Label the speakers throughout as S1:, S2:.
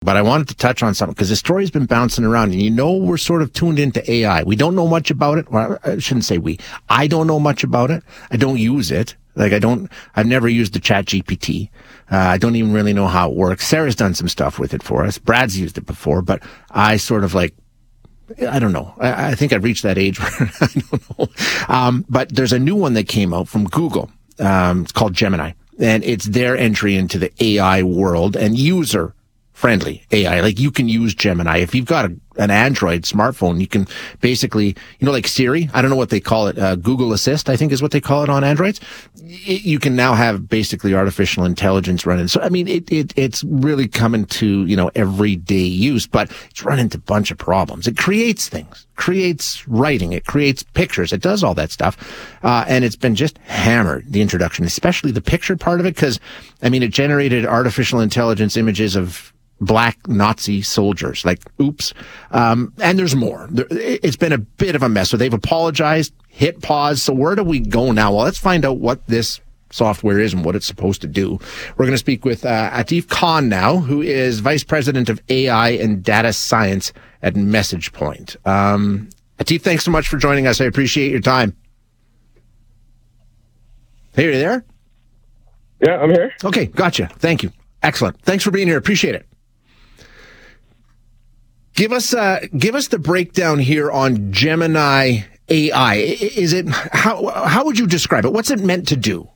S1: But I wanted to touch on something because the story's been bouncing around and you know we're sort of tuned into AI. We don't know much about it. Well, I shouldn't say we. I don't know much about it. I don't use it. Like I don't, I've never used the ChatGPT. Uh, I don't even really know how it works. Sarah's done some stuff with it for us. Brad's used it before, but I sort of like, I don't know. I, I think I've reached that age where I don't know. Um, but there's a new one that came out from Google. Um, it's called Gemini and it's their entry into the AI world and user friendly AI. Like you can use Gemini. If you've got a, an Android smartphone, you can basically, you know, like Siri, I don't know what they call it, uh, Google Assist, I think is what they call it on Androids. It, you can now have basically artificial intelligence running. So, I mean, it, it, it's really coming to, you know, everyday use, but it's run into a bunch of problems. It creates things, creates writing, it creates pictures, it does all that stuff. Uh, and it's been just hammered, the introduction, especially the picture part of it, because, I mean, it generated artificial intelligence images of black Nazi soldiers. Like, oops. Um, and there's more. It's been a bit of a mess. So they've apologized, hit pause. So where do we go now? Well, let's find out what this software is and what it's supposed to do. We're going to speak with uh, Atif Khan now, who is Vice President of AI and Data Science at Messagepoint. Um, Atif, thanks so much for joining us. I appreciate your time. Hey, are you there?
S2: Yeah, I'm here.
S1: Okay, gotcha. Thank you. Excellent. Thanks for being here. Appreciate it. Give us uh, give us the breakdown here on Gemini AI. Is it how how would you describe it? What's it meant to do?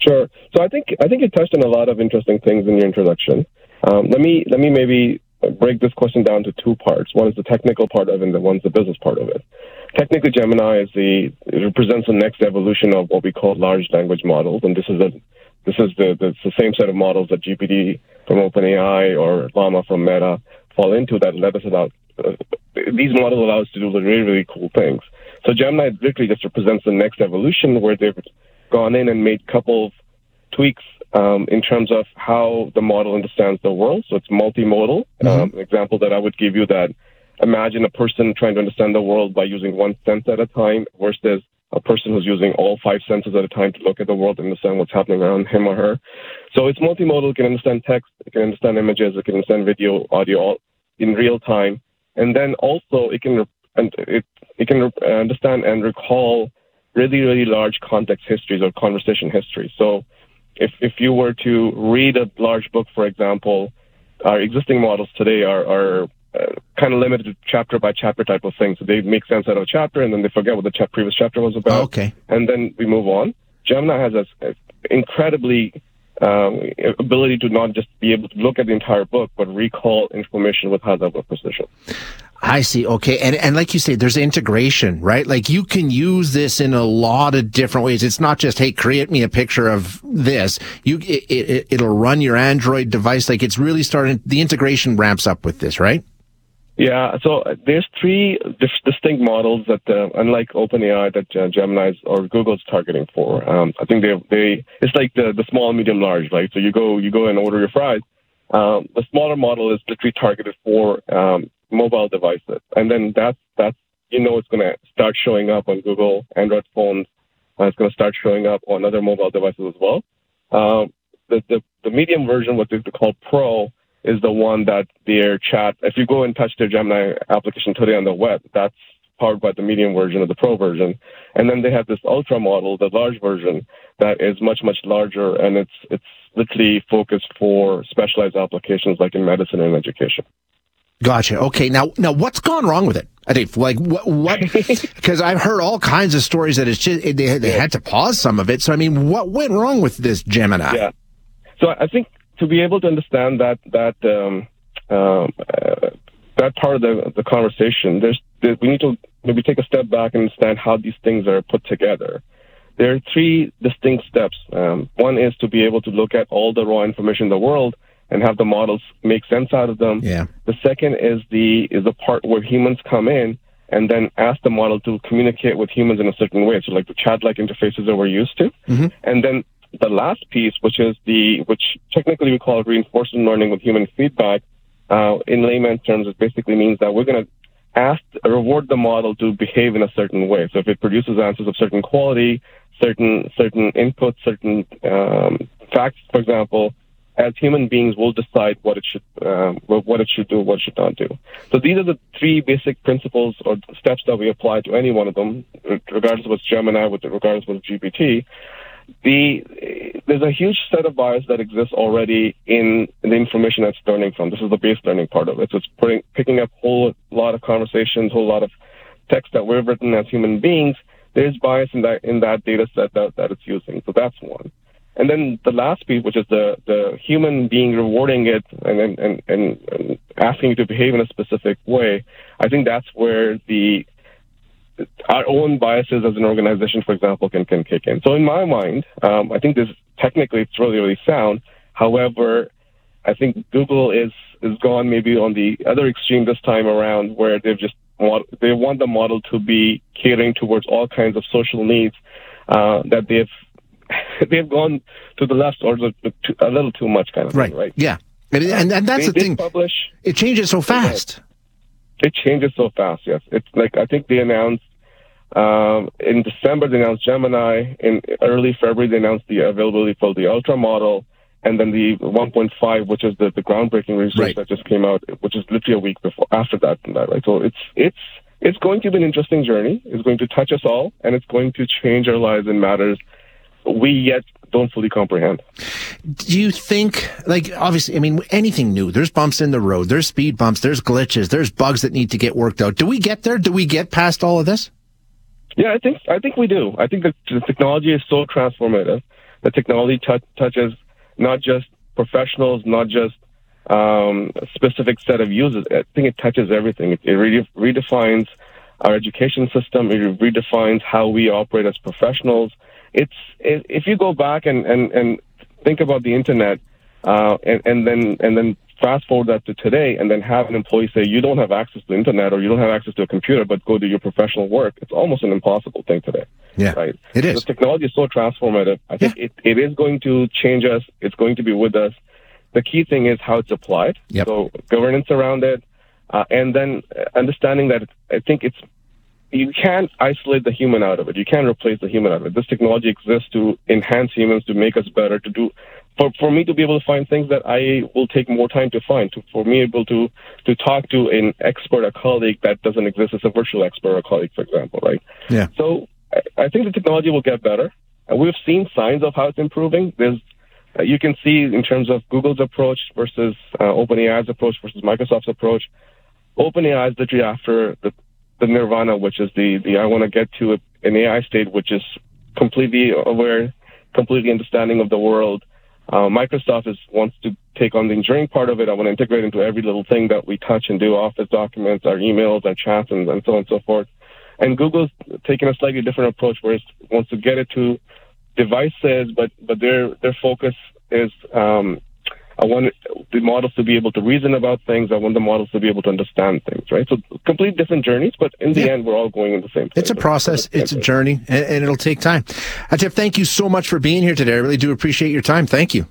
S2: Sure. So I think I think you touched on a lot of interesting things in your introduction. Um, let me let me maybe break this question down to two parts. One is the technical part of it, and the one's the business part of it. Technically, Gemini is the represents the next evolution of what we call large language models, and this is a this is the, the, the same set of models that GPT from OpenAI or Llama from Meta fall into that let us allow uh, these models allow us to do the really really cool things. So Gemini literally just represents the next evolution where they've gone in and made a couple of tweaks um, in terms of how the model understands the world. So it's multimodal. Mm-hmm. Um, an example that I would give you that imagine a person trying to understand the world by using one sense at a time versus a person who's using all five senses at a time to look at the world and understand what's happening around him or her. So it's multimodal. It can understand text, it can understand images, it can understand video, audio, all in real time, and then also it can and it it can understand and recall really really large context histories or conversation histories. So if if you were to read a large book, for example, our existing models today are are uh, kind of limited to chapter by chapter type of thing. So they make sense out of a chapter and then they forget what the cha- previous chapter was about.
S1: okay.
S2: And then we move on. Gemini has an incredibly um, ability to not just be able to look at the entire book, but recall information with high level precision.
S1: I see. Okay. And, and like you say, there's integration, right? Like you can use this in a lot of different ways. It's not just, Hey, create me a picture of this. You, it, it, it'll run your Android device. Like it's really starting, the integration ramps up with this, right?
S2: Yeah, so uh, there's three distinct models that, uh, unlike OpenAI, that uh, Gemini's or Google's targeting for. Um, I think they they it's like the the small, medium, large, right? So you go you go and order your fries. Um, the smaller model is literally targeted for um, mobile devices, and then that's that's you know it's going to start showing up on Google Android phones. Uh, it's going to start showing up on other mobile devices as well. Um, the, the the medium version, what they call Pro is the one that their chat, if you go and touch their Gemini application today on the web, that's powered by the medium version or the pro version. And then they have this ultra model, the large version, that is much, much larger and it's it's literally focused for specialized applications like in medicine and education.
S1: Gotcha. Okay. Now, now what's gone wrong with it? Atif, like what, what, because I've heard all kinds of stories that it's just, they, they had to pause some of it. So, I mean, what went wrong with this Gemini?
S2: Yeah. So I think to be able to understand that that um, uh, that part of the, the conversation, there's there, we need to maybe take a step back and understand how these things are put together. There are three distinct steps. Um, one is to be able to look at all the raw information in the world and have the models make sense out of them.
S1: Yeah.
S2: The second is the is the part where humans come in and then ask the model to communicate with humans in a certain way. So like the chat-like interfaces that we're used to.
S1: Mm-hmm.
S2: And then the last piece, which is the which technically we call reinforcement learning with human feedback. Uh, in layman's terms, it basically means that we're going to ask reward the model to behave in a certain way. So if it produces answers of certain quality, certain certain inputs, certain um, facts, for example, as human beings, we'll decide what it should um, what it should do, what it should not do. So these are the three basic principles or steps that we apply to any one of them, regardless of what's Gemini, with regardless of what's GPT. The there's a huge set of bias that exists already in, the information that's learning from. This is the base learning part of it. So it's putting, picking up whole lot of conversations, whole lot of text that we've written as human beings. There's bias in that in that data set that, that it's using. So that's one. And then the last piece, which is the, the human being rewarding it and, and, and, and asking it to behave in a specific way, I think that's where the our own biases as an organization, for example, can, can kick in. So in my mind, um, I think this technically it's really, really sound. However, I think Google is is gone maybe on the other extreme this time around, where they've just they want the model to be catering towards all kinds of social needs uh, that they've they've gone to the left or a little too much kind of
S1: right.
S2: thing, right?
S1: Yeah, and, and, and that's
S2: they
S1: the thing.
S2: Publish,
S1: it changes so fast.
S2: It changes so fast. Yes, it's like I think they announced um, in December they announced Gemini. In early February they announced the availability for the Ultra model, and then the 1.5, which is the, the groundbreaking research
S1: right.
S2: that just came out, which is literally a week before after that. that right. So it's it's it's going to be an interesting journey. It's going to touch us all, and it's going to change our lives in matters we yet don't fully comprehend.
S1: Do you think, like, obviously, I mean, anything new, there's bumps in the road, there's speed bumps, there's glitches, there's bugs that need to get worked out. Do we get there? Do we get past all of this?
S2: Yeah, I think I think we do. I think that the technology is so transformative. The technology t- touches not just professionals, not just um, a specific set of users. I think it touches everything. It, it re- redefines our education system. It redefines how we operate as professionals. It's it, if you go back and, and, and think about the internet, uh, and, and then and then fast forward that to today, and then have an employee say you don't have access to the internet or you don't have access to a computer, but go do your professional work. It's almost an impossible thing today.
S1: Yeah,
S2: right.
S1: It is.
S2: The technology is so transformative. I think
S1: Yeah.
S2: it, it is going to change us. It's going to be with us. The key thing is how it's applied.
S1: Yep.
S2: So governance around it, uh, and then understanding that I think it's you can't isolate the human out of it. You can't replace the human out of it. This technology exists to enhance humans, to make us better, to do for, for me to be able to find things that I will take more time to find, to, for me able to to talk to an expert, a colleague that doesn't exist as a virtual expert or a colleague, for example, right?
S1: Yeah.
S2: So I, I think the technology will get better. And we've seen signs of how it's improving. There's uh, you can see in terms of Google's approach versus uh, OpenAI's approach versus Microsoft's approach. OpenAI is literally after the, the nirvana, which is the, the I want to get to an AI state which is completely aware, completely understanding of the world. Uh, Microsoft is wants to take on the engineering part of it. I want to integrate into every little thing that we touch and do, Office documents, our emails, our chats, and, and so on and so forth. And Google's taking a slightly different approach, where it wants to get it to devices, but but their their focus is um, I want the models to be able to reason about things. I want the models to be able to understand things, right? So complete different journeys, but in the
S1: Yeah.
S2: end, we're all going in the same.
S1: It's a process, it's a journey, and, and it'll take time. Atif, thank you so much for being here today. I really do appreciate your time. Thank you.